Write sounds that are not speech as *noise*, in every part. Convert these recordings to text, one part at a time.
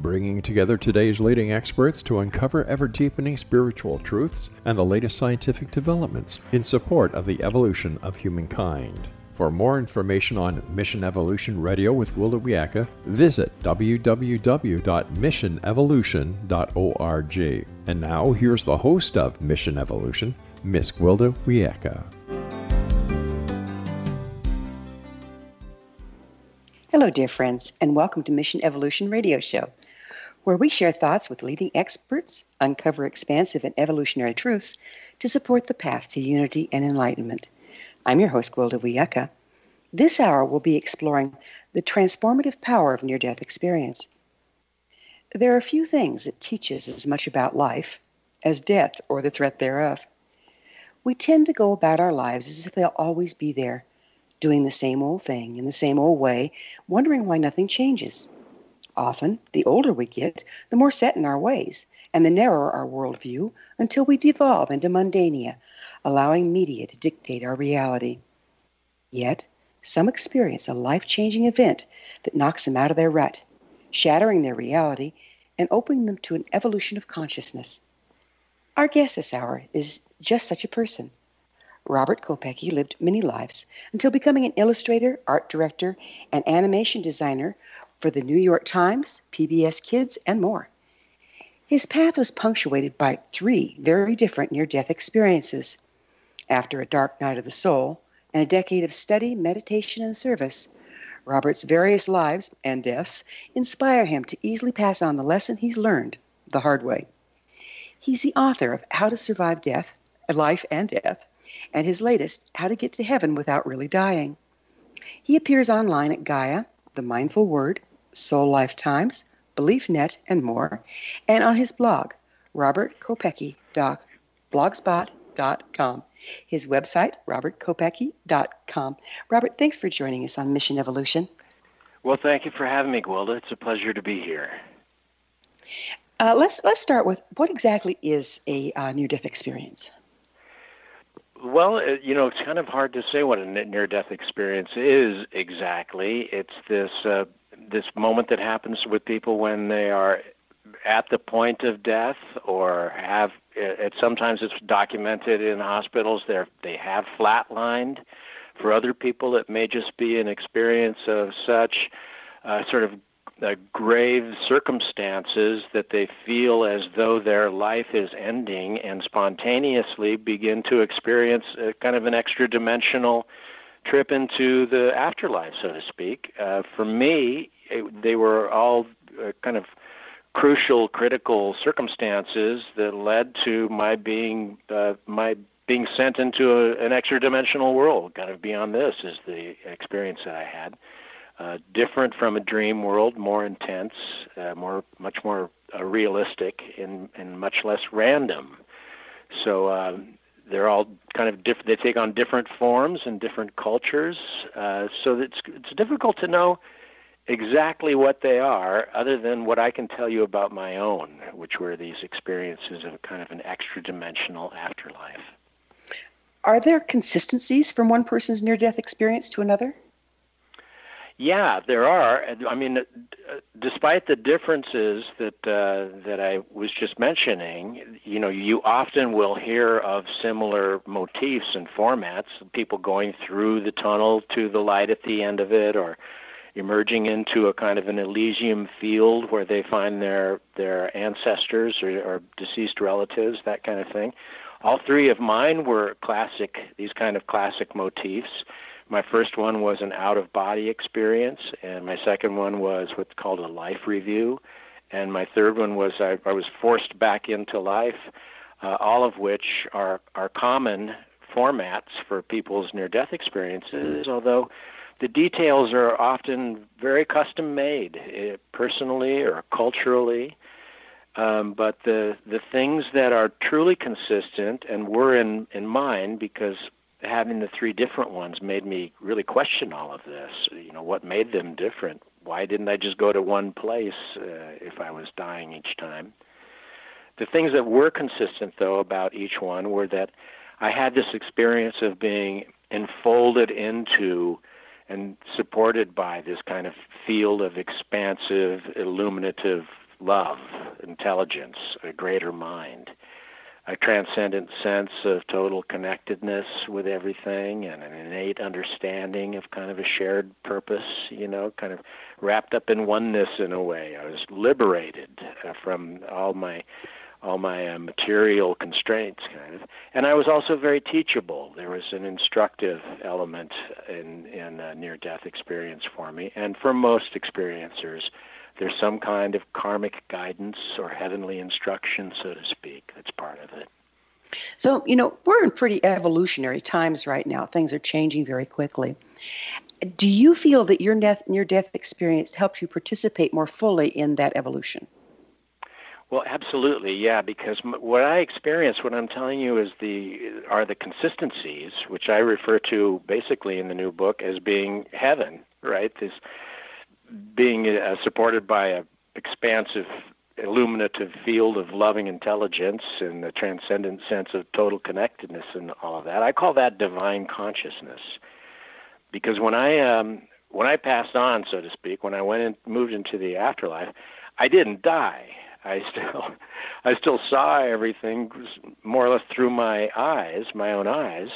bringing together today's leading experts to uncover ever deepening spiritual truths and the latest scientific developments in support of the evolution of humankind. For more information on Mission Evolution Radio with Gwilda Wiyaka, visit www.missionevolution.org. And now, here's the host of Mission Evolution, Miss Gwilda Wiyaka. Hello, dear friends, and welcome to Mission Evolution Radio Show, where we share thoughts with leading experts, uncover expansive and evolutionary truths to support the path to unity and enlightenment. I'm your host, Gwilda Wiyaka. This hour we'll be exploring the transformative power of near death experience. There are few things that teach us as much about life as death or the threat thereof. We tend to go about our lives as if they'll always be there doing the same old thing in the same old way, wondering why nothing changes. Often, the older we get, the more set in our ways, and the narrower our worldview until we devolve into mundania, allowing media to dictate our reality. Yet, some experience a life changing event that knocks them out of their rut, shattering their reality and opening them to an evolution of consciousness. Our guest this hour is just such a person. Robert Kopecky lived many lives until becoming an illustrator, art director, and animation designer for the New York Times, PBS Kids, and more. His path was punctuated by three very different near death experiences. After a dark night of the soul and a decade of study, meditation, and service, Robert's various lives and deaths inspire him to easily pass on the lesson he's learned the hard way. He's the author of How to Survive Death, Life and Death, and his latest, How to Get to Heaven Without Really Dying. He appears online at Gaia, The Mindful Word, Soul Lifetimes, BeliefNet, and more, and on his blog, robertkopecky.blogspot.com. His website, robertkopecky.com. Robert, thanks for joining us on Mission Evolution. Well, thank you for having me, Gwilda. It's a pleasure to be here. Uh, let's let's start with what exactly is a uh, near-death experience. Well, uh, you know, it's kind of hard to say what a near-death experience is exactly. It's this uh, this moment that happens with people when they are at the point of death, or have. It, sometimes it's documented in hospitals. They they have flatlined. For other people, it may just be an experience of such uh, sort of uh, grave circumstances that they feel as though their life is ending and spontaneously begin to experience a, kind of an extra dimensional trip into the afterlife, so to speak. Uh, for me, it, they were all uh, kind of crucial, critical circumstances that led to my being uh, my being sent into a, an extra dimensional world. Kind of beyond this is the experience that I had. Uh, different from a dream world, more intense, uh, more much more uh, realistic, and and much less random. So um, they're all kind of different. They take on different forms and different cultures. Uh, so it's it's difficult to know exactly what they are, other than what I can tell you about my own, which were these experiences of kind of an extra dimensional afterlife. Are there consistencies from one person's near death experience to another? Yeah, there are. I mean, uh, despite the differences that uh, that I was just mentioning, you know, you often will hear of similar motifs and formats. People going through the tunnel to the light at the end of it, or emerging into a kind of an Elysium field where they find their their ancestors or, or deceased relatives, that kind of thing. All three of mine were classic, these kind of classic motifs my first one was an out of body experience, and my second one was what's called a life review, and my third one was I, I was forced back into life, uh, all of which are, are common formats for people's near death experiences, although the details are often very custom made, uh, personally or culturally. Um, but the the things that are truly consistent and were in in mind because having the three different ones made me really question all of this. You know, what made them different? Why didn't I just go to one place uh, if I was dying each time? The things that were consistent, though, about each one were that I had this experience of being enfolded into and supported by this kind of field of expansive, illuminative love, intelligence, a greater mind a transcendent sense of total connectedness with everything and an innate understanding of kind of a shared purpose, you know, kind of wrapped up in oneness in a way. I was liberated uh, from all my all my uh, material constraints kind of and i was also very teachable there was an instructive element in in a near death experience for me and for most experiencers there's some kind of karmic guidance or heavenly instruction, so to speak, that's part of it. So, you know, we're in pretty evolutionary times right now. Things are changing very quickly. Do you feel that your your death experience helped you participate more fully in that evolution? Well, absolutely, yeah. Because what I experience, what I'm telling you, is the are the consistencies, which I refer to basically in the new book as being heaven, right? This being uh, supported by a expansive illuminative field of loving intelligence and the transcendent sense of total connectedness and all of that. I call that divine consciousness. Because when I um, when I passed on, so to speak, when I went and moved into the afterlife, I didn't die. I still *laughs* I still saw everything more or less through my eyes, my own eyes,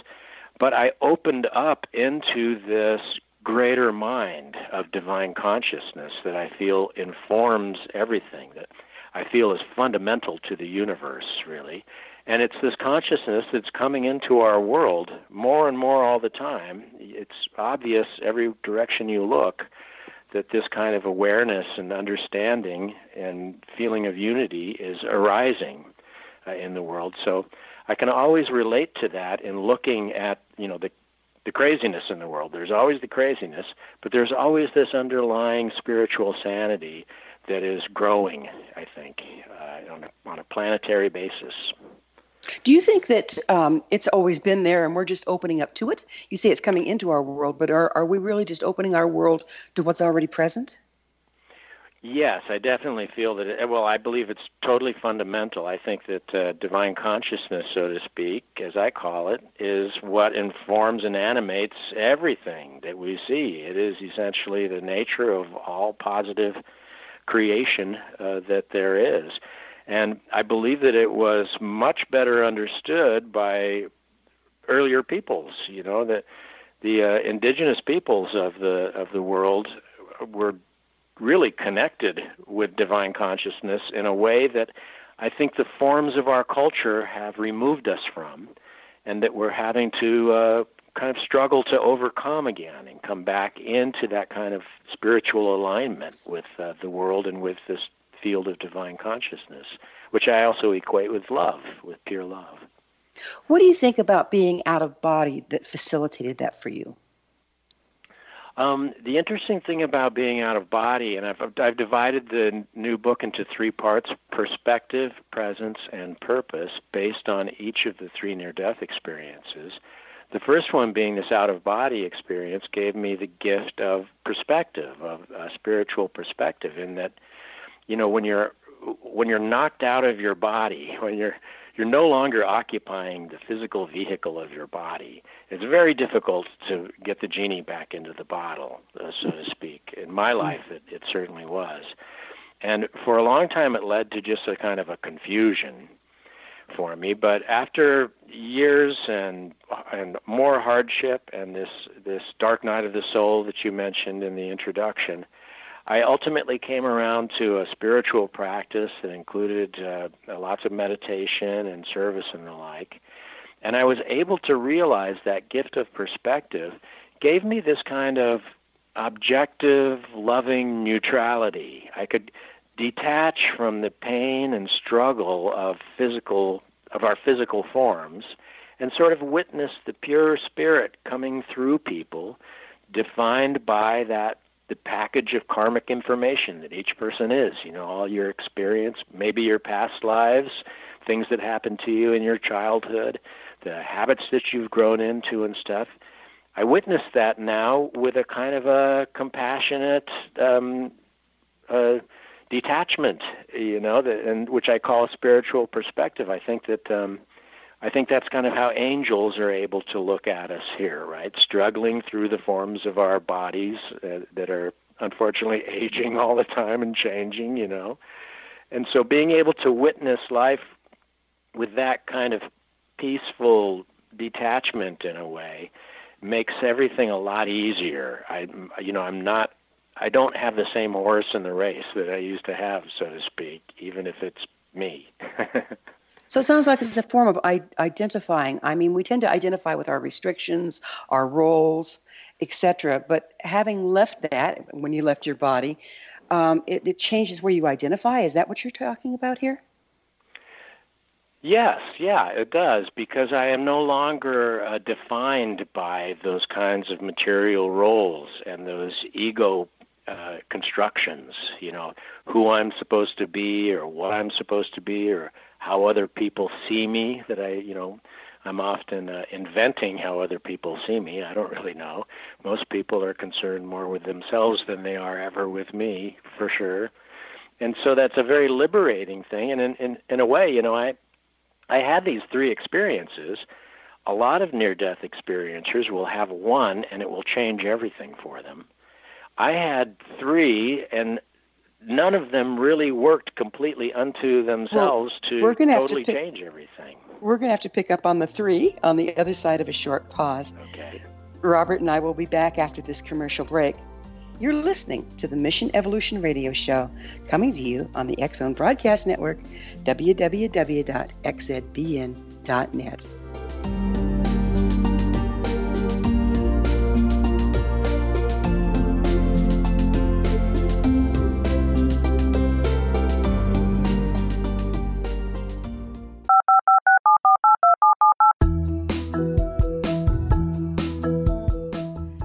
but I opened up into this greater mind of divine consciousness that I feel informs everything, that I feel is fundamental to the universe, really. And it's this consciousness that's coming into our world more and more all the time. It's obvious every direction you look that this kind of awareness and understanding and feeling of unity is arising uh, in the world. So I can always relate to that in looking at, you know, the the craziness in the world. There's always the craziness, but there's always this underlying spiritual sanity that is growing, I think, uh, on, a, on a planetary basis. Do you think that um, it's always been there and we're just opening up to it? You say it's coming into our world, but are, are we really just opening our world to what's already present? Yes, I definitely feel that. It, well, I believe it's totally fundamental. I think that uh, divine consciousness, so to speak, as I call it, is what informs and animates everything that we see. It is essentially the nature of all positive creation uh, that there is. And I believe that it was much better understood by earlier peoples. You know that the uh, indigenous peoples of the of the world were really connected with divine consciousness in a way that I think the forms of our culture have removed us from, and that we're having to uh, kind of struggle to overcome again and come back into that kind of spiritual alignment with uh, the world and with this field of divine consciousness, which I also equate with love, with pure love. What do you think about being out of body that facilitated that for you? Um, the interesting thing about being out of body, and I've, I've divided the new book into three parts perspective, presence, and purpose based on each of the three near death experiences. The first one being this out of body experience gave me the gift of perspective, of a spiritual perspective, in that, you know, when you're when you're knocked out of your body, *laughs* when you're you're no longer occupying the physical vehicle of your body. It's very difficult to get the genie back into the bottle, uh, so to speak. In my mm. life, it, it certainly was. And for a long time, it led to just a kind of a confusion for me. But after years and and more hardship and this this dark night of the soul that you mentioned in the introduction, I ultimately came around to a spiritual practice that included uh, lots of meditation and service and the like. And I was able to realize that gift of perspective gave me this kind of objective, loving neutrality. I could detach from the pain and struggle of physical of our physical forms and sort of witness the pure spirit coming through people defined by that the package of karmic information that each person is. You know, all your experience, maybe your past lives, things that happened to you in your childhood, the habits that you've grown into and stuff. I witness that now with a kind of a compassionate um, uh, detachment, you know, that, and which I call a spiritual perspective. I think that um, I think that's kind of how angels are able to look at us here, right? Struggling through the forms of our bodies uh, that are unfortunately *laughs* aging all the time and changing, you know. And so being able to witness life with that kind of peaceful detachment in a way makes everything a lot easier. I you know, I'm not I don't have the same horse in the race that I used to have, so to speak, even if it's me. *laughs* so it sounds like it's a form of identifying. I mean, we tend to identify with our restrictions, our roles, etc. But having left that, when you left your body, um, it, it changes where you identify. Is that what you're talking about here? Yes, yeah, it does, because I am no longer uh, defined by those kinds of material roles and those ego uh, constructions, you know, who I'm supposed to be or what I'm supposed to be or how other people see me, that I, you know, I'm often uh, inventing how other people see me. I don't really know. Most people are concerned more with themselves than they are ever with me, for sure. And so that's a very liberating thing. And in, in, in a way, you know, I, I had these three experiences. A lot of near death experiencers will have one and it will change everything for them. I had three and none of them really worked completely unto themselves well, to totally to pick, change everything. We're going to have to pick up on the three on the other side of a short pause. Okay. Robert and I will be back after this commercial break. You're listening to the Mission Evolution Radio Show, coming to you on the Zone Broadcast Network, www.xzbn.net.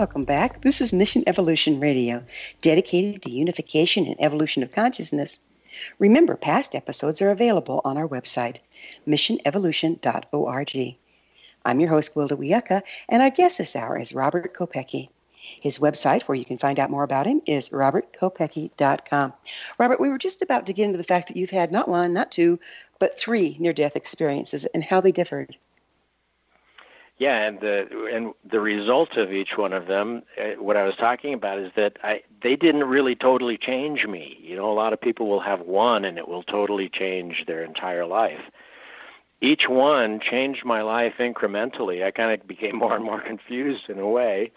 Welcome back. This is Mission Evolution Radio, dedicated to unification and evolution of consciousness. Remember, past episodes are available on our website, missionevolution.org. I'm your host, Gwilda Wiyaka, and our guest this hour is Robert Kopecky. His website, where you can find out more about him, is robertkopecky.com. Robert, we were just about to get into the fact that you've had not one, not two, but three near death experiences and how they differed. Yeah, and the and the result of each one of them, uh, what I was talking about is that I they didn't really totally change me. You know, a lot of people will have one and it will totally change their entire life. Each one changed my life incrementally. I kind of became *laughs* more and more confused in a way,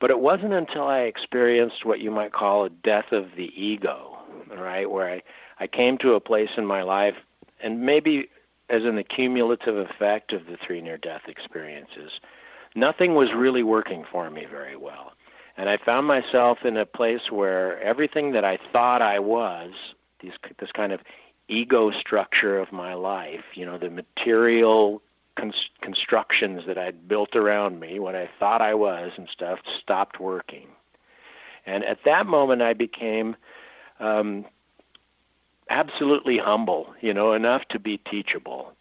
but it wasn't until I experienced what you might call a death of the ego, right, where I I came to a place in my life and maybe as in the cumulative effect of the three near death experiences, nothing was really working for me very well. And I found myself in a place where everything that I thought I was, these, this kind of ego structure of my life, you know, the material constructions that I'd built around me, what I thought I was and stuff, stopped working. And at that moment, I became um, absolutely humble, you know, enough to be teachable.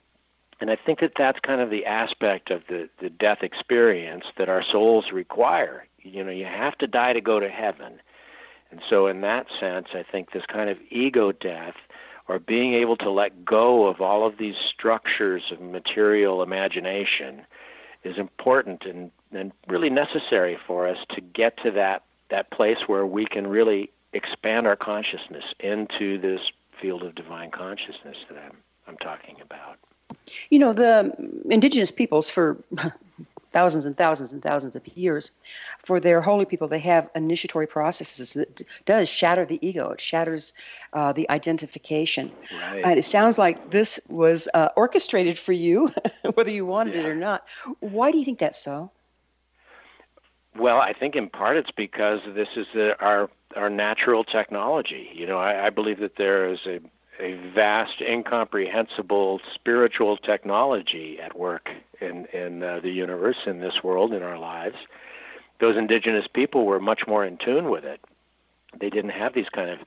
And I think that that's kind of the aspect of the, the death experience that our souls require. You know, you have to die to go to heaven. And so, in that sense, I think this kind of ego death, or being able to let go of all of these structures of material imagination, is important and, and really necessary for us to get to that, that place where we can really expand our consciousness into this field of divine consciousness that I'm, I'm talking about. You know, the indigenous peoples for *laughs* thousands and thousands and thousands of years, for their holy people, they have initiatory processes that does shatter the ego. It shatters uh, the identification. Right. And it sounds like this was uh, orchestrated for you, *laughs* whether you wanted yeah. it or not. Why do you think that's so? Well, I think in part it's because this is the, our our natural technology. You know, I, I believe that there is a a vast, incomprehensible spiritual technology at work in in uh, the universe, in this world, in our lives. Those indigenous people were much more in tune with it. They didn't have these kind of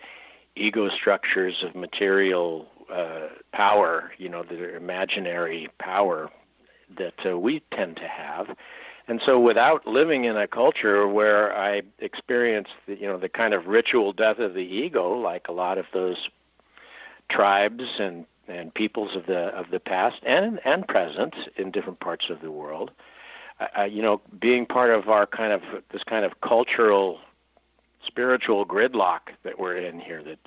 ego structures of material uh, power, you know, the imaginary power that uh, we tend to have. And so, without living in a culture where I experienced, the, you know, the kind of ritual death of the ego, like a lot of those tribes and, and peoples of the of the past and and present in different parts of the world, uh, you know, being part of our kind of this kind of cultural, spiritual gridlock that we're in here, that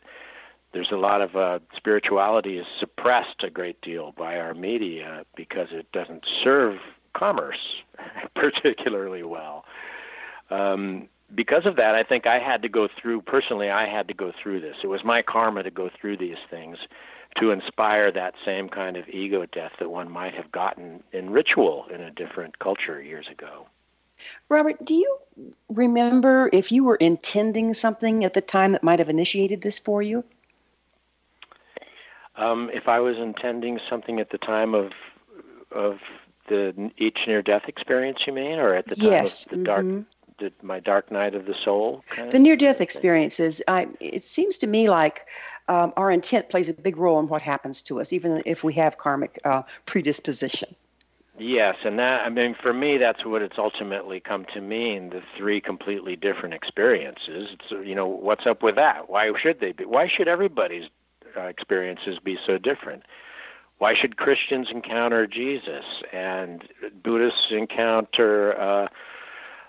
there's a lot of uh, spirituality is suppressed a great deal by our media because it doesn't serve commerce *laughs* particularly well. Um, because of that, I think I had to go through, personally, I had to go through this. It was my karma to go through these things to inspire that same kind of ego death that one might have gotten in ritual in a different culture years ago. Robert, do you remember if you were intending something at the time that might have initiated this for you? Um, if I was intending something at the time of of the each near death experience, you mean, or at the time yes. of the dark, mm-hmm. the, my dark night of the soul? the near death experiences. I, it seems to me like um, our intent plays a big role in what happens to us, even if we have karmic uh, predisposition. Yes, and that I mean for me that's what it's ultimately come to mean. The three completely different experiences. It's, you know, what's up with that? Why should they be? Why should everybody's uh, experiences be so different? Why should Christians encounter Jesus and Buddhists encounter uh,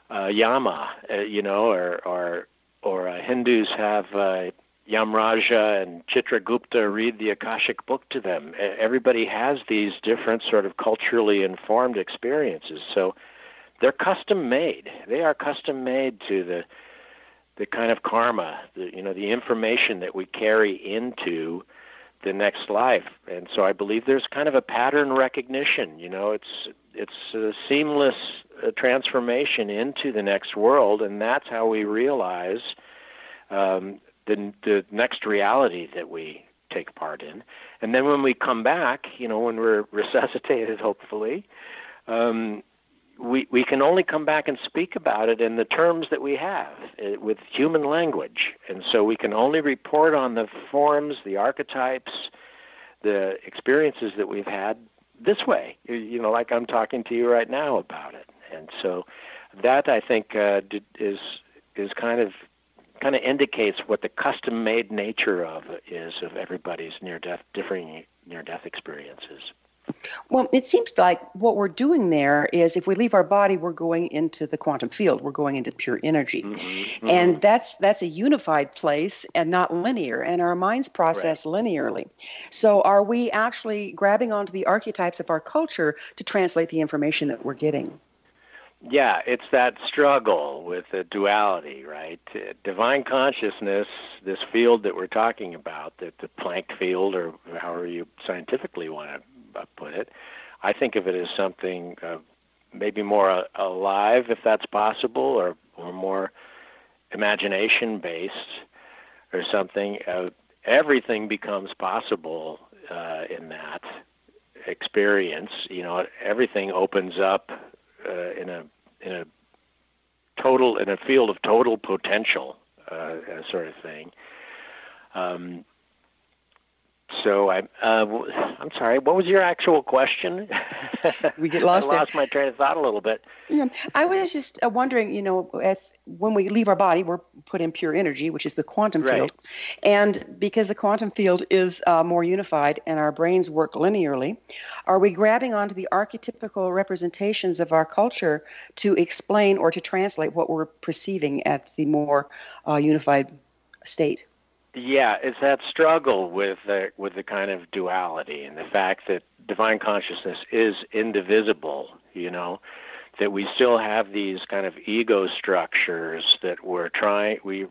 uh, Yama, uh, you know, or or or uh, Hindus have uh, Yamraja and Chitragupta read the Akashic book to them. Everybody has these different sort of culturally informed experiences. So they're custom made. They are custom made to the the kind of karma, the, you know, the information that we carry into the next life. And so I believe there's kind of a pattern recognition. You know, it's it's a seamless uh, transformation into the next world, and that's how we realize um, the the next reality that we take part in. And then when we come back, you know, when we're *laughs* resuscitated, hopefully, um, we we can only come back and speak about it in the terms that we have uh, with human language, and so we can only report on the forms, the archetypes, the experiences that we've had this way. You know, like I'm talking to you right now about it, and so that I think uh, is is kind of kind of indicates what the custom-made nature of is of everybody's near-death, differing near-death experiences. Well, it seems like what we're doing there is if we leave our body, we're going into the quantum field. We're going into pure energy. Mm-hmm, mm-hmm. And that's that's a unified place and not linear. And our minds process right. linearly. So are we actually grabbing onto the archetypes of our culture to translate the information that we're getting? Yeah, it's that struggle with the duality, right? Uh, divine consciousness, this field that we're talking about, that the Planck field, or however you scientifically want to put it. I think of it as something uh, maybe more uh, alive, if that's possible, or or more imagination based, or something. Uh, everything becomes possible uh, in that experience. You know, everything opens up uh, in a in a total in a field of total potential, uh, sort of thing. Um, so I, uh, I'm sorry. What was your actual question? *laughs* we get lost. I lost there. my train of thought a little bit. Yeah, I was just uh, wondering. You know, at, when we leave our body, we're put in pure energy, which is the quantum right. field, and because the quantum field is uh, more unified and our brains work linearly, are we grabbing onto the archetypical representations of our culture to explain or to translate what we're perceiving at the more uh, unified state? Yeah, it's that struggle with the with the kind of duality and the fact that divine consciousness is indivisible. You know, that we still have these kind of ego structures that we're trying. We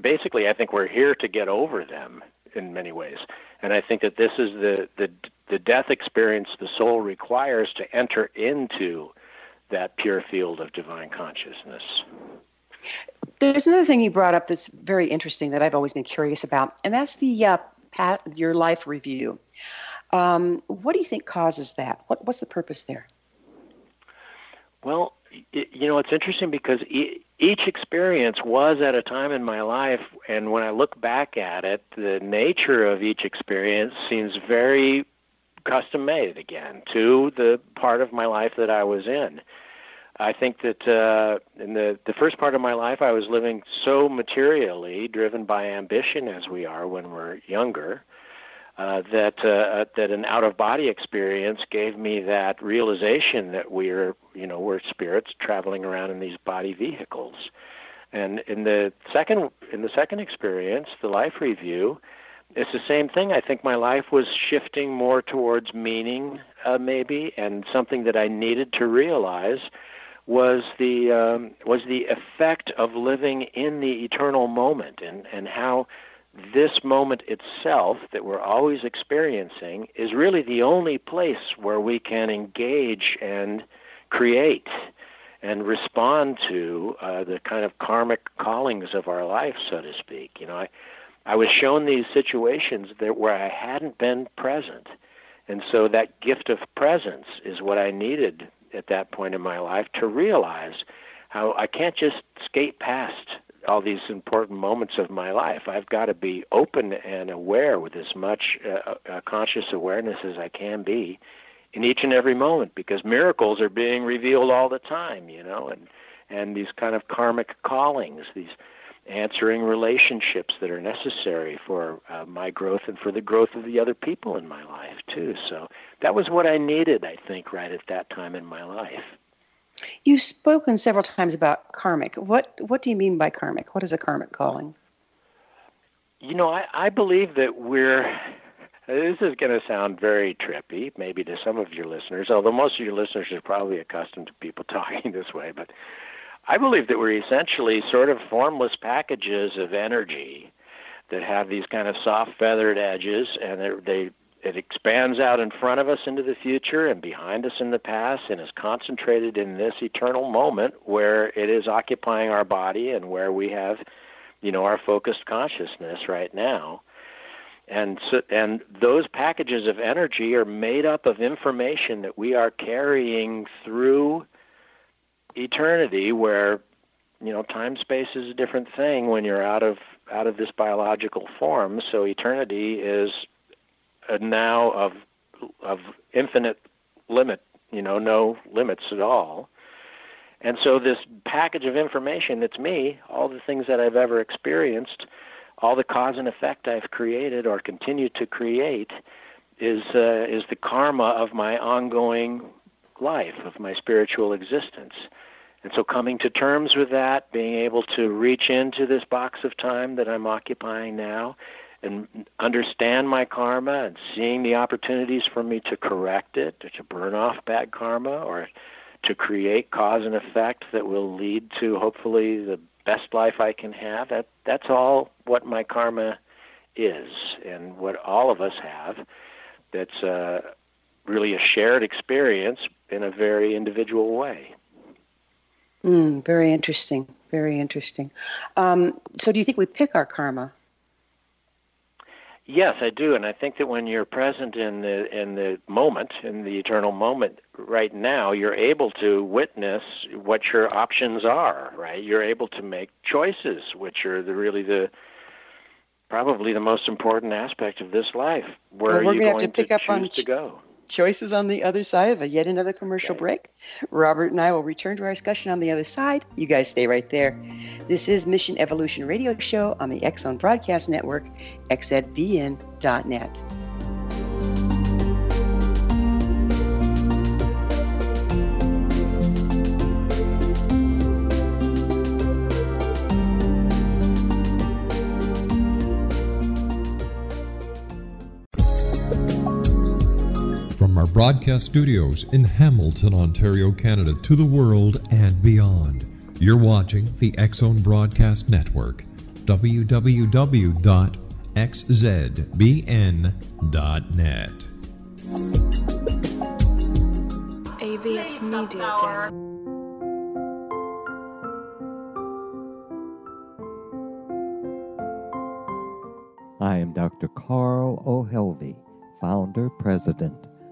basically, I think we're here to get over them in many ways, and I think that this is the the the death experience the soul requires to enter into that pure field of divine consciousness. There's another thing you brought up that's very interesting that I've always been curious about, and that's the uh, pat, your life review. Um, what do you think causes that? What, what's the purpose there? Well, it, you know, it's interesting because e- each experience was at a time in my life, and when I look back at it, the nature of each experience seems very custom made again to the part of my life that I was in. I think that uh, in the the first part of my life, I was living so materially driven by ambition, as we are when we're younger, uh, that uh, that an out of body experience gave me that realization that we're you know we're spirits traveling around in these body vehicles. And in the second in the second experience, the life review, it's the same thing. I think my life was shifting more towards meaning, uh, maybe, and something that I needed to realize was the um, was the effect of living in the eternal moment and and how this moment itself that we're always experiencing is really the only place where we can engage and create and respond to uh, the kind of karmic callings of our life, so to speak. You know, I, I was shown these situations that where I hadn't been present, and so that gift of presence is what I needed at that point in my life to realize how I can't just skate past all these important moments of my life. I've got to be open and aware with as much uh, uh, conscious awareness as I can be in each and every moment because miracles are being revealed all the time, you know, and and these kind of karmic callings, these answering relationships that are necessary for uh, my growth and for the growth of the other people in my life too. So that was what I needed, I think, right at that time in my life. You've spoken several times about karmic. What what do you mean by karmic? What is a karmic calling? You know, I, I believe that we're. This is going to sound very trippy, maybe to some of your listeners, although most of your listeners are probably accustomed to people *laughs* talking this way. But I believe that we're essentially sort of formless packages of energy that have these kind of soft feathered edges, and they it expands out in front of us into the future and behind us in the past and is concentrated in this eternal moment where it is occupying our body and where we have you know our focused consciousness right now. And so, and those packages of energy are made up of information that we are carrying through eternity where you know time space is a different thing when you're out of out of this biological form. So eternity is a now of of infinite limit you know no limits at all. And so this package of information that's me all the things that i've ever experienced all the cause and effect i've created or continue to create is uh, is the karma of my ongoing life of my spiritual existence and so coming to terms with that, being able to reach into this box of time that I'm occupying now and understand my karma and seeing the opportunities for me to correct it, to burn off bad karma, or to create cause and effect that will lead to hopefully the best life I can have. That that's all what my karma is, and what all of us have. That's uh, really a shared experience in a very individual way. Mm, very interesting. Very interesting. Um, so, do you think we pick our karma? Yes, I do, and I think that when you're present in the in the moment, in the eternal moment, right now, you're able to witness what your options are. Right, you're able to make choices, which are the really the probably the most important aspect of this life. Where well, are you going to pick to up on to go? Choices on the other side of a yet another commercial break. Robert and I will return to our discussion on the other side. You guys stay right there. This is Mission Evolution Radio Show on the X Zone Broadcast Network, xzbn.net. broadcast studios in Hamilton, Ontario, Canada, to the world and beyond, you're watching the X Zone Broadcast Network. www.xzbn.net. AVS Media Demo. I am Dr. Carl O. Helvie, founder president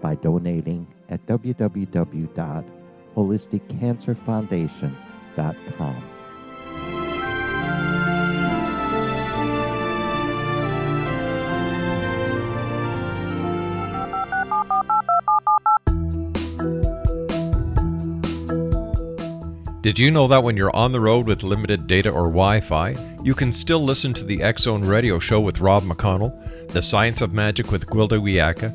by donating at www.holisticcancerfoundation.com. Did you know that when you're on the road with limited data or Wi Fi, you can still listen to the Zone Radio Show with Rob McConnell, The Science of Magic with Gwilda Wiyaka,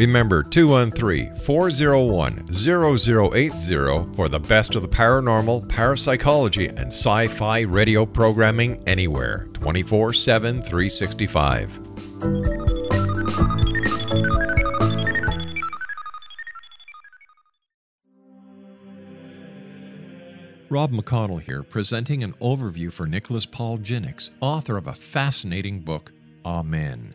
Remember 213 401 0080 for the best of the paranormal, parapsychology, and sci fi radio programming anywhere 24 7 365. Rob McConnell here, presenting an overview for Nicholas Paul Jennings, author of a fascinating book, Amen.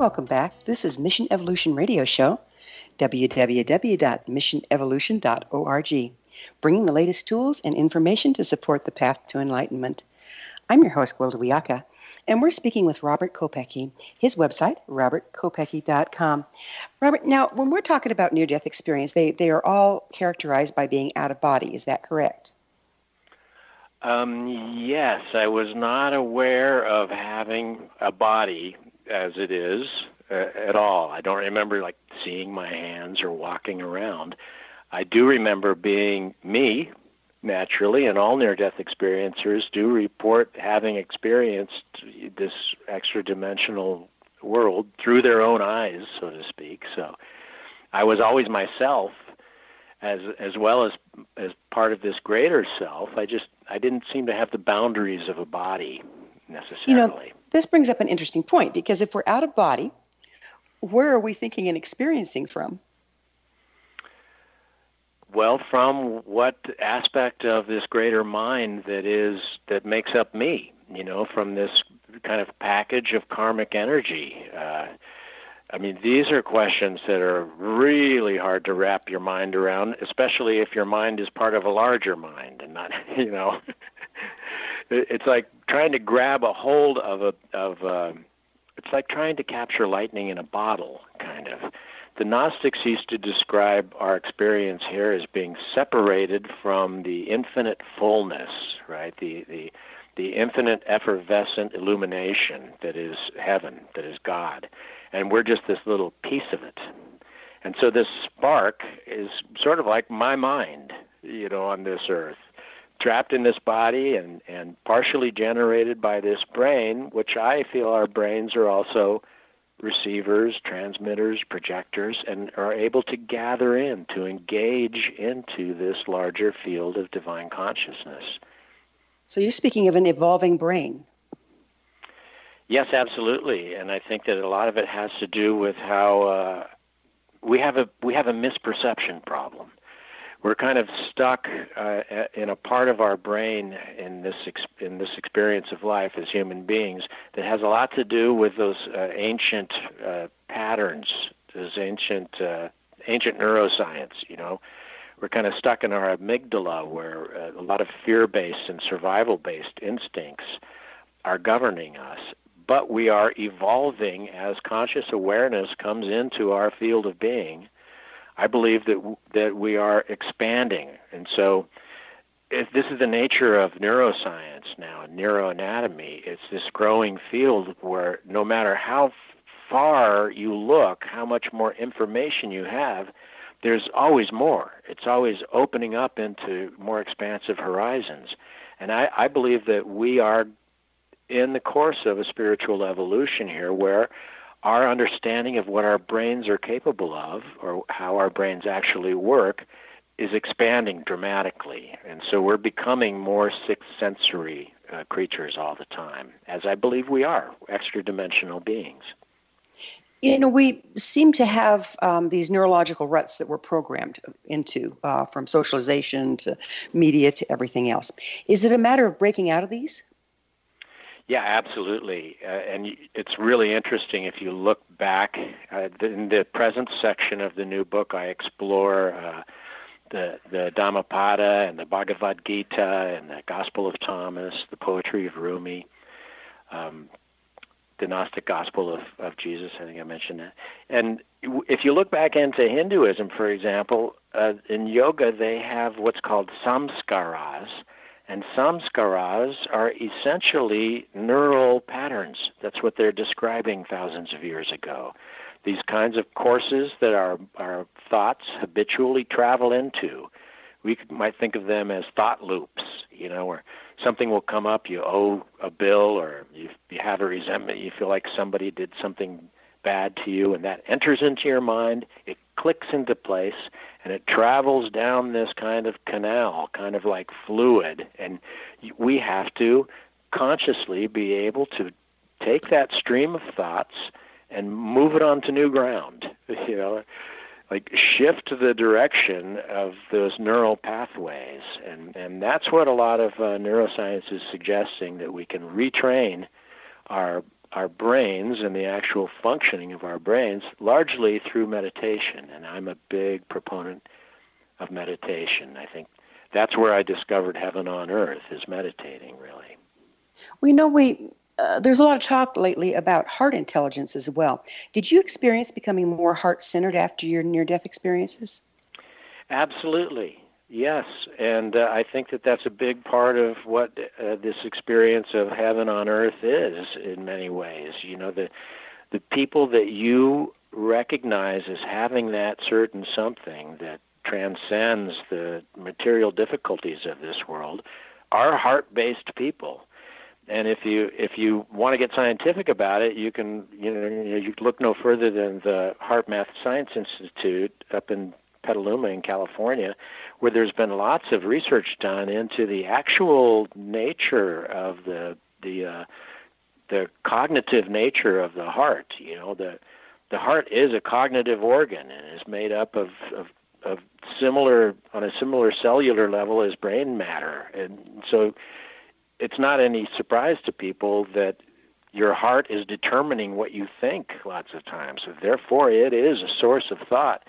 Welcome back. This is Mission Evolution Radio Show, www.missionevolution.org, bringing the latest tools and information to support the path to enlightenment. I'm your host, Gwilda Wiyaka, and we're speaking with Robert Kopecky. His website, robertkopecky.com. Robert, now, when we're talking about near-death experience, they, they are all characterized by being out of body. Is that correct? Um, yes, I was not aware of having a body as it is uh, at all. I don't remember like seeing my hands or walking around. I do remember being me naturally, and all near death experiencers do report having experienced this extra dimensional world through their own eyes, so to speak. So I was always myself as as well as as part of this greater self. I just I didn't seem to have the boundaries of a body necessarily. You know, this brings up an interesting point because if we're out of body, where are we thinking and experiencing from? Well, from what aspect of this greater mind that is that makes up me, you know, from this kind of package of karmic energy. Uh, I mean, these are questions that are really hard to wrap your mind around, especially if your mind is part of a larger mind and not, *laughs* you know, it's like trying to grab a hold of a of a, it's like trying to capture lightning in a bottle kind of. The gnostics used to describe our experience here as being separated from the infinite fullness right? The the the infinite effervescent illumination that is heaven that is god. And we're just this little piece of it. And so this spark is sort of like my mind you know on this earth trapped in this body and, and partially generated by this brain, which I feel our brains are also receivers, transmitters, projectors, and are able to gather in, to engage into this larger field of divine consciousness. So you're speaking of an evolving brain. Yes, absolutely, and I think that a lot of it has to do with how uh, we have a we have a misperception problem we're kind of stuck uh, in a part of our brain in this ex- in this experience of life as human beings that has a lot to do with those uh, ancient uh, patterns, those ancient uh, ancient neuroscience. You know, we're kind of stuck in our amygdala, where uh, a lot of fear-based and survival-based instincts are governing us. But we are evolving as conscious awareness comes into our field of being I believe that that we are expanding, and so if this is the nature of neuroscience now, neuroanatomy. It's this growing field where no matter how far you look, how much more information you have, there's always more. It's always opening up into more expansive horizons. And I, I believe that we are in the course of a spiritual evolution here where our understanding of what our brains are capable of or how our brains actually work is expanding dramatically. And so we're becoming more sixth sensory uh, creatures all the time, as I believe we are, extra dimensional beings. You know, we seem to have um, these neurological ruts that we're programmed into uh, from socialization to media to everything else. Is it a matter of breaking out of these? Yeah, absolutely. Uh, and it's really interesting if you look back uh, in the present section of the new book. I explore uh, the the Dhammapada and the Bhagavad Gita and the Gospel of Thomas, the poetry of Rumi. Um, the Gnostic Gospel of, of Jesus. I think I mentioned that. And if you look back into Hinduism, for example, uh, in yoga they have what's called samskaras, and samskaras are essentially neural patterns. That's what they're describing thousands of years ago. These kinds of courses that our, our thoughts habitually travel into. We might think of them as thought loops, you know, where something will come up, you owe a bill, or you, you have a resentment, you feel like somebody did something bad to you, and that enters into your mind, it clicks into place, and it travels down this kind of canal, kind of like fluid. And we have to consciously be able to take that stream of thoughts and move it onto new ground. *laughs* You know, like shift the direction of those neural pathways, and and that's what a lot of uh, neuroscience is suggesting that we can retrain our our brains and the actual functioning of our brains largely through meditation. And I'm a big proponent of meditation. I think that's where I discovered heaven on earth is meditating, really. We know we. Uh, there's a lot of talk lately about heart intelligence as well. Did you experience becoming more heart centered after your near death experiences? Absolutely. Yes, and uh, I think that that's a big part of what uh, this experience of heaven on earth is in many ways. You know, the the people that you recognize as having that certain something that transcends the material difficulties of this world are heart-based people. And if you if you want to get scientific about it, you can you know you look no further than the HeartMath Science Institute up in Petaluma in California, where there's been lots of research done into the actual nature of the the uh, the cognitive nature of the heart. You know, the the heart is a cognitive organ and is made up of, of of similar on a similar cellular level as brain matter, and so it's not any surprise to people that your heart is determining what you think lots of times. So therefore, it is a source of thought.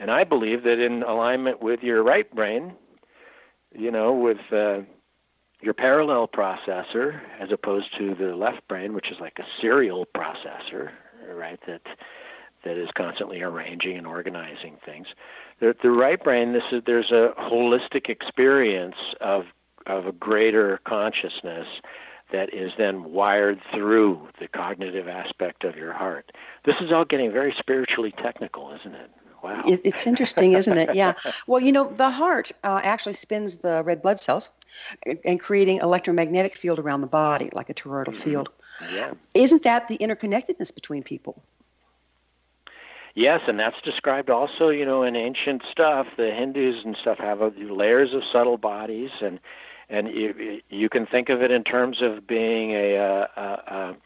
And I believe that in alignment with your right brain, you know, with uh, your parallel processor as opposed to the left brain, which is like a serial processor, right? That that is constantly arranging and organizing things. The, the right brain, this is there's a holistic experience of of a greater consciousness that is then wired through the cognitive aspect of your heart. This is all getting very spiritually technical, isn't it? Wow. It, it's interesting, isn't it? Yeah. *laughs* Well, you know, the heart uh, actually spins the red blood cells and creating electromagnetic field around the body, like a toroidal mm-hmm. field. Yeah. Isn't that the interconnectedness between people? Yes, and that's described also, you know, in ancient stuff. The Hindus and stuff have layers of subtle bodies, and and you, you can think of it in terms of being a, a, a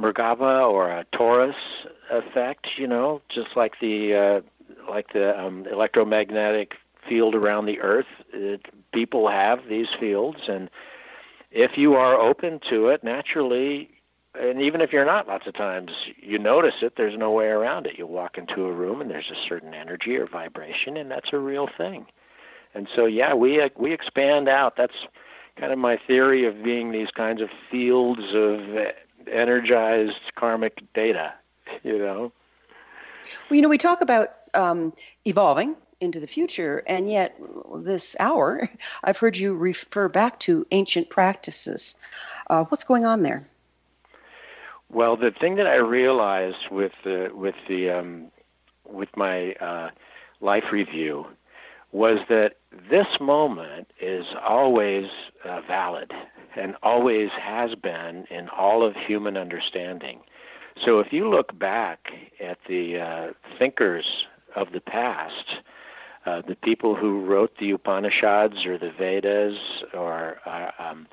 Merkaba or a torus effect, you know, just like the uh, like the um, electromagnetic field around the Earth. It, people have these fields, and if you are open to it, naturally, and even if you're not, lots of times you notice it. There's no way around it. You walk into a room, and there's a certain energy or vibration, and that's a real thing. And so, yeah, we we expand out. That's kind of my theory of being these kinds of fields of energized karmic data. *laughs* You know. Well, you know, we talk about um, evolving into the future, and yet this hour, *laughs* I've heard you refer back to ancient practices. Uh, what's going on there? Well, the thing that I realized with the with the um, with my uh, life review was that this moment is always uh, valid and always has been in all of human understanding. So if you look back at the uh, thinkers of the past, uh, the people who wrote the Upanishads or the Vedas or uh, um,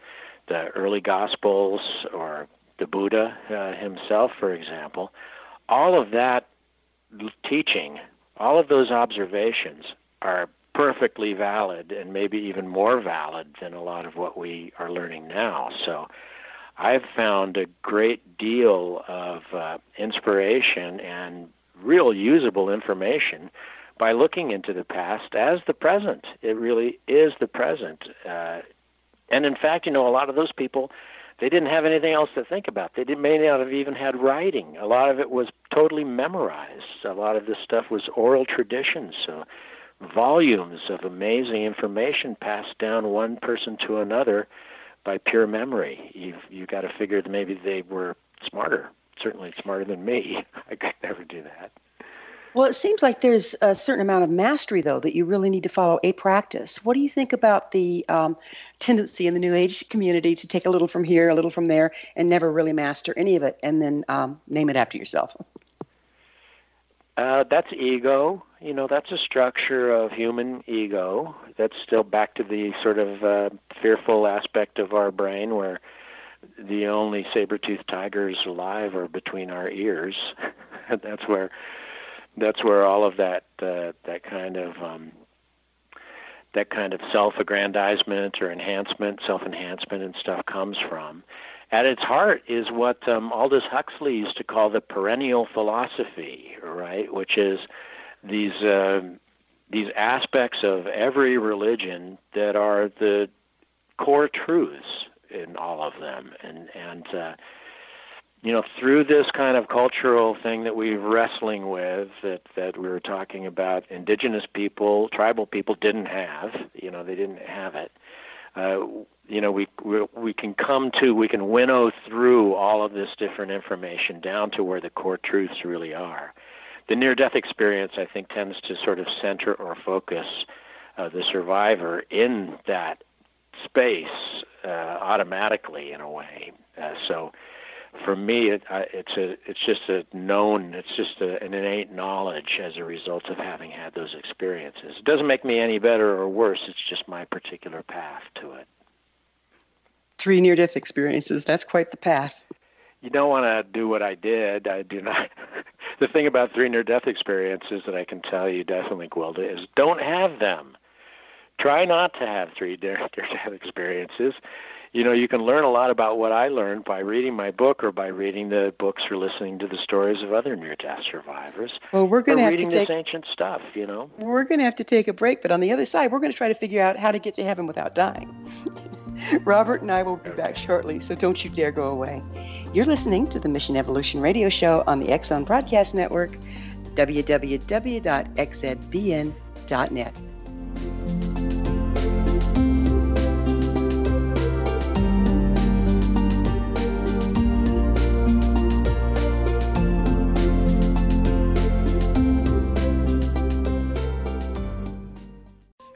the early Gospels or the Buddha uh, himself, for example, all of that teaching, all of those observations are perfectly valid and maybe even more valid than a lot of what we are learning now. So I've found a great deal of uh, inspiration and real usable information by looking into the past as the present. It really is the present. Uh, and in fact, you know, a lot of those people, they didn't have anything else to think about. They may not have even had writing. A lot of it was totally memorized. A lot of this stuff was oral traditions. So volumes of amazing information passed down one person to another by pure memory. You've you got to figure that maybe they were smarter, certainly smarter than me. *laughs* I could never do that. Well, it seems like there's a certain amount of mastery, though, that you really need to follow a practice. What do you think about the um, tendency in the New Age community to take a little from here, a little from there, and never really master any of it, and then um, name it after yourself? Uh, that's ego. You know, that's a structure of human ego. That's still back to the sort of uh, fearful aspect of our brain where the only saber-toothed tigers alive are between our ears. *laughs* that's where that's where all of that uh, that kind of um, that kind of self-aggrandizement or enhancement, self-enhancement and stuff comes from. At its heart is what um, Aldous Huxley used to call the perennial philosophy, right? Which is these uh, these aspects of every religion that are the core truths in all of them, and and uh, you know, through this kind of cultural thing that we're wrestling with, that that we were talking about, indigenous people, tribal people didn't have. You know, they didn't have it. Uh, you know, we, we we can come to, we can winnow through all of this different information down to where the core truths really are. The near-death experience, I think, tends to sort of center or focus uh, the survivor in that space uh, automatically, in a way. Uh, so for me, it, uh, it's a it's just a known, it's just a, an innate knowledge as a result of having had those experiences. It doesn't make me any better or worse. It's just my particular path to it. Three near-death experiences. That's quite the path. You don't want to do what I did. I do not. *laughs* the thing about three near-death experiences that I can tell you definitely, Gwilda, is don't have them. Try not to have three *laughs* near-death experiences you know, you can learn a lot about what I learned by reading my book or by reading the books or listening to the stories of other near-death survivors. Well, we're going to have reading to take this ancient stuff, you know. We're going to have to take a break, but on the other side, we're going to try to figure out how to get to heaven without dying. *laughs* Robert and I will be back shortly, so don't you dare go away. You're listening to the Mission Evolution Radio Show on the Zone Broadcast Network, www.xzbn.net.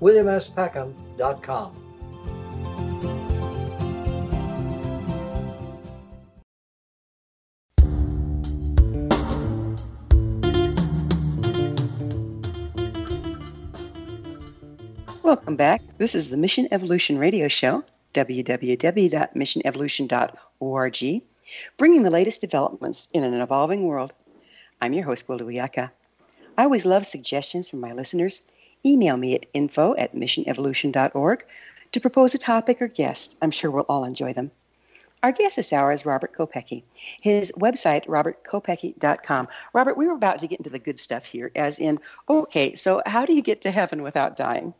www.williamspeckham.com. Welcome back. This is the Mission Evolution Radio Show, www.missionevolution.org, bringing the latest developments in an evolving world. I'm your host, Gwilda Wiyaka. I always love suggestions from my listeners. Email me at info at missionevolution.org to propose a topic or guest. I'm sure we'll all enjoy them. Our guest this hour is Robert Kopecky. His website, robertkopecky.com. Robert, we were about to get into the good stuff here, as in, okay, so how do you get to heaven without dying?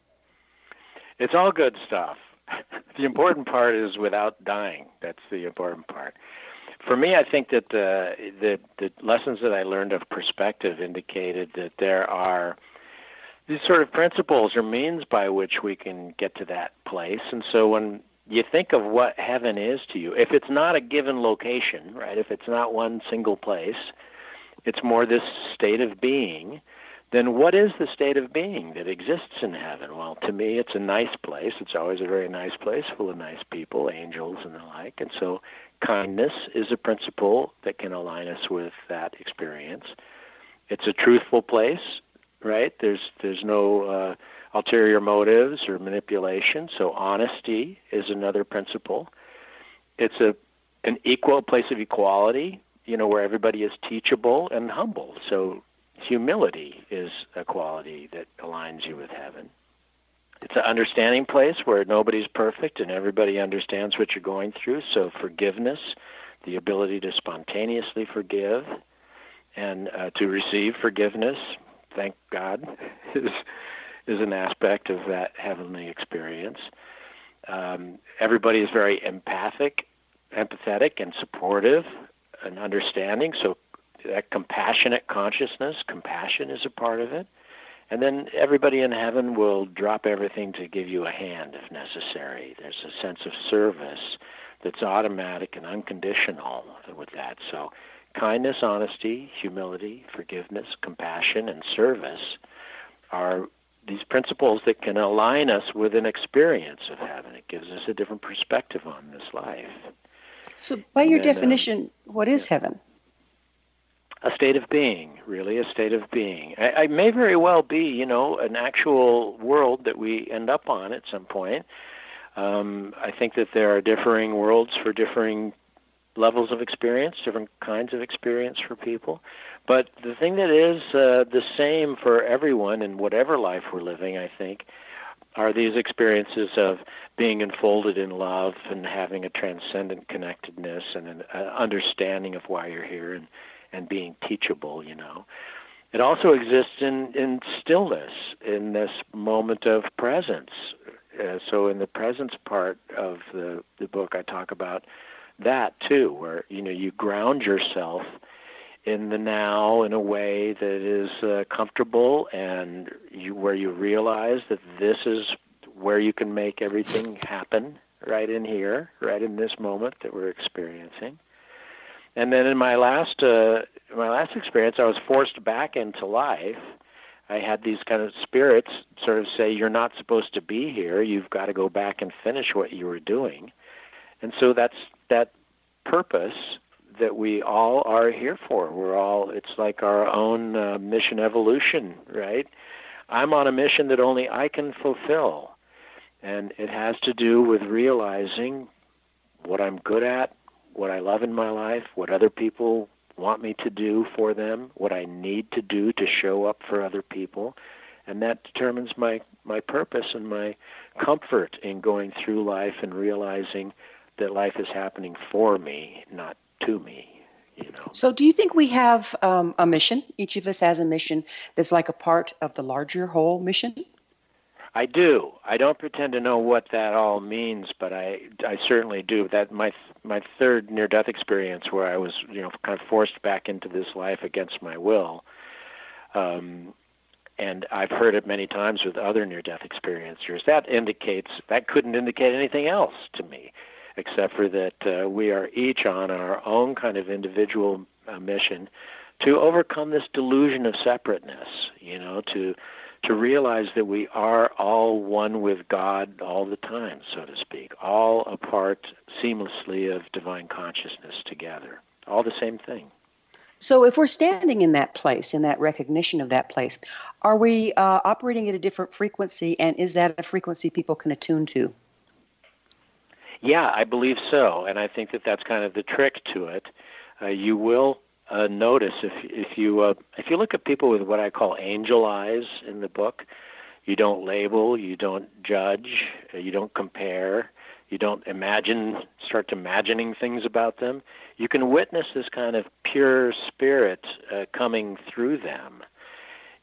It's all good stuff. *laughs* the important part is without dying. That's the important part. For me, I think that the, the the lessons that I learned of perspective indicated that there are these sort of principles or means by which we can get to that place. And so when you think of what heaven is to you, if it's not a given location, right? If it's not one single place, it's more this state of being then what is the state of being that exists in heaven? Well, to me, it's a nice place. It's always a very nice place, full of nice people, angels, and the like. And so, kindness is a principle that can align us with that experience. It's a truthful place, right? There's there's no uh, ulterior motives or manipulation. So, honesty is another principle. It's a an equal place of equality, you know, where everybody is teachable and humble. So humility is a quality that aligns you with heaven. It's an understanding place where nobody's perfect and everybody understands what you're going through. So forgiveness, the ability to spontaneously forgive and uh, to receive forgiveness, thank God, *laughs* is is an aspect of that heavenly experience. Um, everybody is very empathic, empathetic, and supportive and understanding. So that compassionate consciousness, compassion is a part of it. And then everybody in heaven will drop everything to give you a hand if necessary. There's a sense of service that's automatic and unconditional with that. So, kindness, honesty, humility, forgiveness, compassion, and service are these principles that can align us with an experience of heaven. It gives us a different perspective on this life. So, by your and, um, definition, um, what is yeah. heaven? a state of being, really, a state of being. I, I may very well be, you know, an actual world that we end up on at some point. Um, I think that there are differing worlds for differing levels of experience, different kinds of experience for people. But the thing that is uh, the same for everyone in whatever life we're living, I think, are these experiences of being enfolded in love and having a transcendent connectedness and an uh, understanding of why you're here and and being teachable, you know. It also exists in, in stillness, in this moment of presence. Uh, so in the presence part of the, the book, I talk about that too, where you know you ground yourself in the now in a way that is uh, comfortable and you, where you realize that this is where you can make everything happen right in here, right in this moment that we're experiencing. And then in my last uh, my last experience, I was forced back into life. I had these kind of spirits sort of say, "You're not supposed to be here. You've got to go back and finish what you were doing." And so that's that purpose that we all are here for. We're all it's like our own uh, mission evolution, right? I'm on a mission that only I can fulfill. And it has to do with realizing what I'm good at, what I love in my life, what other people want me to do for them, what I need to do to show up for other people, and that determines my my purpose and my comfort in going through life and realizing that life is happening for me, not to me. You know. So, do you think we have um, a mission? Each of us has a mission that's like a part of the larger whole mission. I do. I don't pretend to know what that all means, but I I certainly do. That my my third near death experience where I was you know kind of forced back into this life against my will. Um, and I've heard it many times with other near death experiencers. That indicates that couldn't indicate anything else to me, except for that uh, we are each on our own kind of individual uh, mission to overcome this delusion of separateness. You know, to to realize that we are all one with God all the time, so to speak, all a part seamlessly of divine consciousness together, all the same thing. So, if we're standing in that place, in that recognition of that place, are we uh, operating at a different frequency, and is that a frequency people can attune to? Yeah, I believe so, and I think that that's kind of the trick to it. Uh, you will uh, notice if if you uh, if you look at people with what I call angel eyes in the book, you don't label, you don't judge, uh, you don't compare, you don't imagine, start imagining things about them. You can witness this kind of pure spirit uh, coming through them.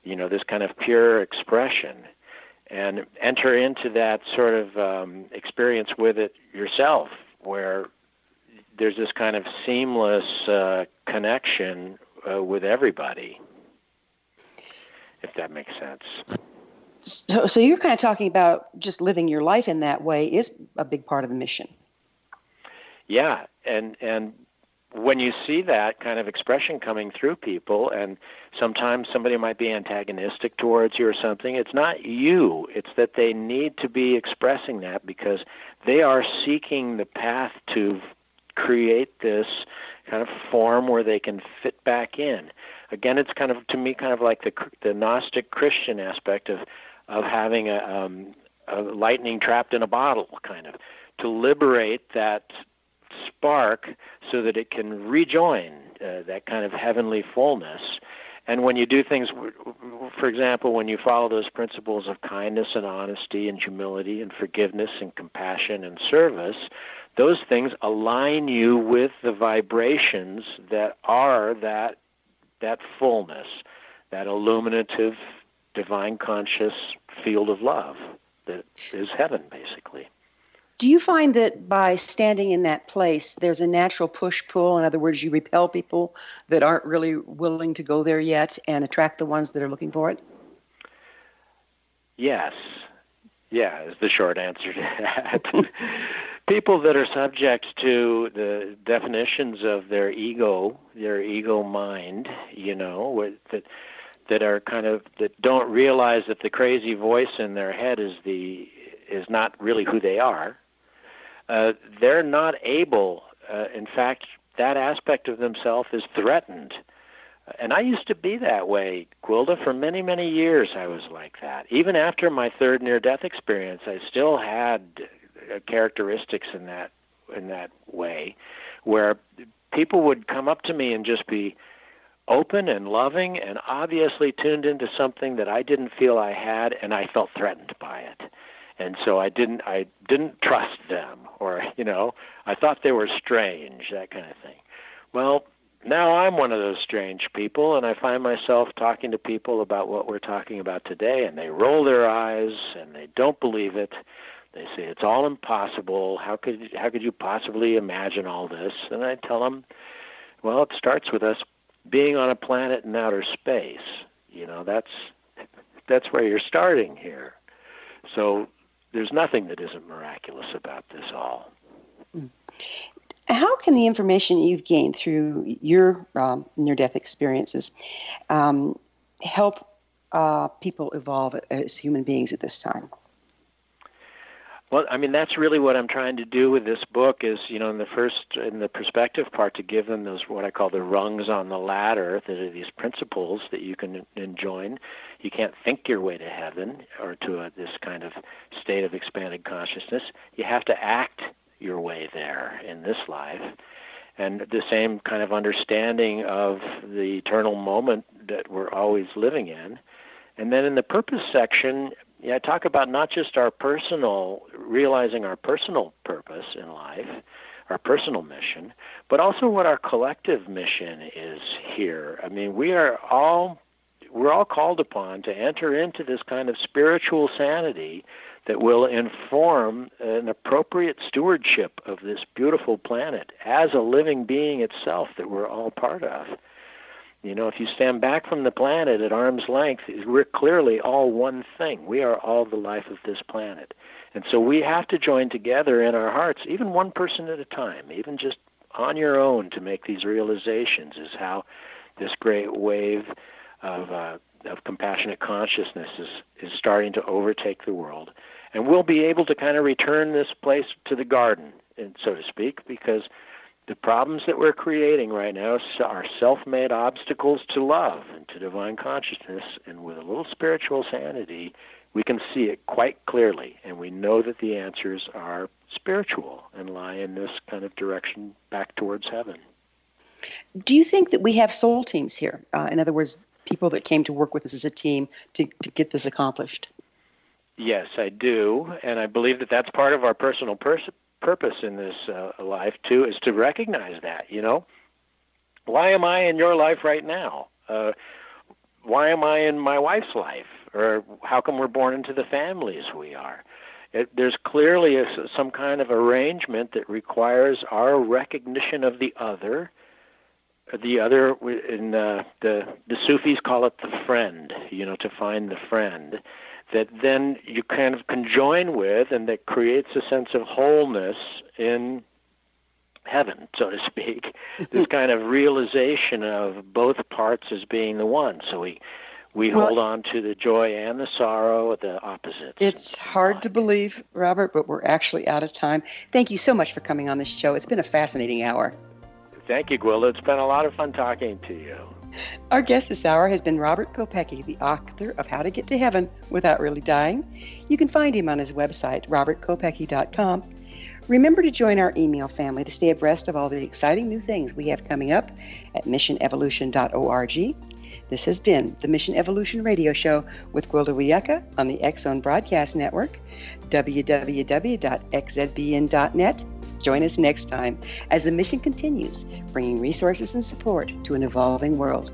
You know, this kind of pure expression, and enter into that sort of um, experience with it yourself, where there's this kind of seamless uh, connection uh, with everybody, if that makes sense. So, so you're kind of talking about just living your life in that way is a big part of the mission. Yeah, and and when you see that kind of expression coming through people, and sometimes somebody might be antagonistic towards you or something, it's not you. It's that they need to be expressing that because they are seeking the path to create this kind of form where they can fit back in. Again, it's kind of to me kind of like the the Gnostic Christian aspect of of having a, um, a lightning trapped in a bottle, kind of to liberate that spark so that it can rejoin uh, that kind of heavenly fullness. And when you do things, for example, when you follow those principles of kindness and honesty and humility and forgiveness and compassion and service, those things align you with the vibrations that are that that fullness, that illuminative, divine conscious field of love that is heaven, basically. Do you find that by standing in that place, there's a natural push pull? In other words, you repel people that aren't really willing to go there yet and attract the ones that are looking for it? Yes. Yeah, is the short answer to that. *laughs* people that are subject to the definitions of their ego, their ego mind, you know, that that are kind of that don't realize that the crazy voice in their head is the is not really who they are. Uh, they're not able. Uh, in fact, that aspect of themselves is threatened. And I used to be that way, Gwilda. For many, many years, I was like that. Even after my third near-death experience, I still had uh, characteristics in that in that way, where people would come up to me and just be open and loving and obviously tuned into something that I didn't feel I had, and I felt threatened by it. And so I didn't I didn't trust them, or you know, I thought they were strange, that kind of thing. Well, now I'm one of those strange people, and I find myself talking to people about what we're talking about today, and they roll their eyes and they don't believe it. They say it's all impossible. How could how could you possibly imagine all this? And I tell them, well, it starts with us being on a planet in outer space. You know, that's *laughs* that's where you're starting here. So there's nothing that isn't miraculous about this all. How can the information you've gained through your um, near-death experiences um, help uh, people evolve as human beings at this time? Well, I mean that's really what I'm trying to do with this book is, you know, in the first in the perspective part to give them those what I call the rungs on the ladder that are these principles that you can enjoin. You can't think your way to heaven or to a, this kind of state of expanded consciousness. You have to act your way there in this life. and the same kind of understanding of the eternal moment that we're always living in. And then in the purpose section, yeah, I talk about not just our personal, realizing our personal purpose in life, our personal mission, but also what our collective mission is here. I mean, we are all we're all called upon to enter into this kind of spiritual sanity that will inform an appropriate stewardship of this beautiful planet as a living being itself that we're all part of. You know, if you stand back from the planet at arm's length, we're clearly all one thing. We are all the life of this planet. And so we have to join together in our hearts, even one person at a time, even just on your own to make these realizations is how this great wave of, uh, of compassionate consciousness is, is starting to overtake the world. And we'll be able to kind of return this place to the garden, so to speak, because the problems that we're creating right now are self-made obstacles to love and to divine consciousness. And with a little spiritual sanity we can see it quite clearly. And we know that the answers are spiritual and lie in this kind of direction back towards heaven. Do you think that we have soul teams here? Uh, in other words people that came to work with us as a team to, to get this accomplished yes i do and i believe that that's part of our personal pers- purpose in this uh, life too is to recognize that. You know, why am I in your life right now? Uh, why am I in my wife's life? Or how come we're born into the families we are? It, there's clearly a, some kind of arrangement that requires our recognition of the other. The other, in uh, the the Sufis call it the friend. You know, to find the friend that then you kind of conjoin with and that creates a sense of wholeness in heaven, so to speak. *laughs* this kind of realization of both parts as being the one. So we we well, hold on to the joy and the sorrow, the opposites. It's hard to believe, Robert, but we're actually out of time. Thank you so much for coming on the show. It's been a fascinating hour. Thank you, Gwilda. It's been a lot of fun talking to you. Our guest this hour has been Robert Kopecky, the author of How to Get to Heaven Without Really Dying. You can find him on his website, robertkopecky.com. Remember to join our email family to stay abreast of all the exciting new things we have coming up at missionevolution.org. This has been the Mission Evolution Radio Show with Gwilda Wiyaka on the Zone Broadcast Network, www.xzbn.net Join us next time as the mission continues, bringing resources and support to an evolving world.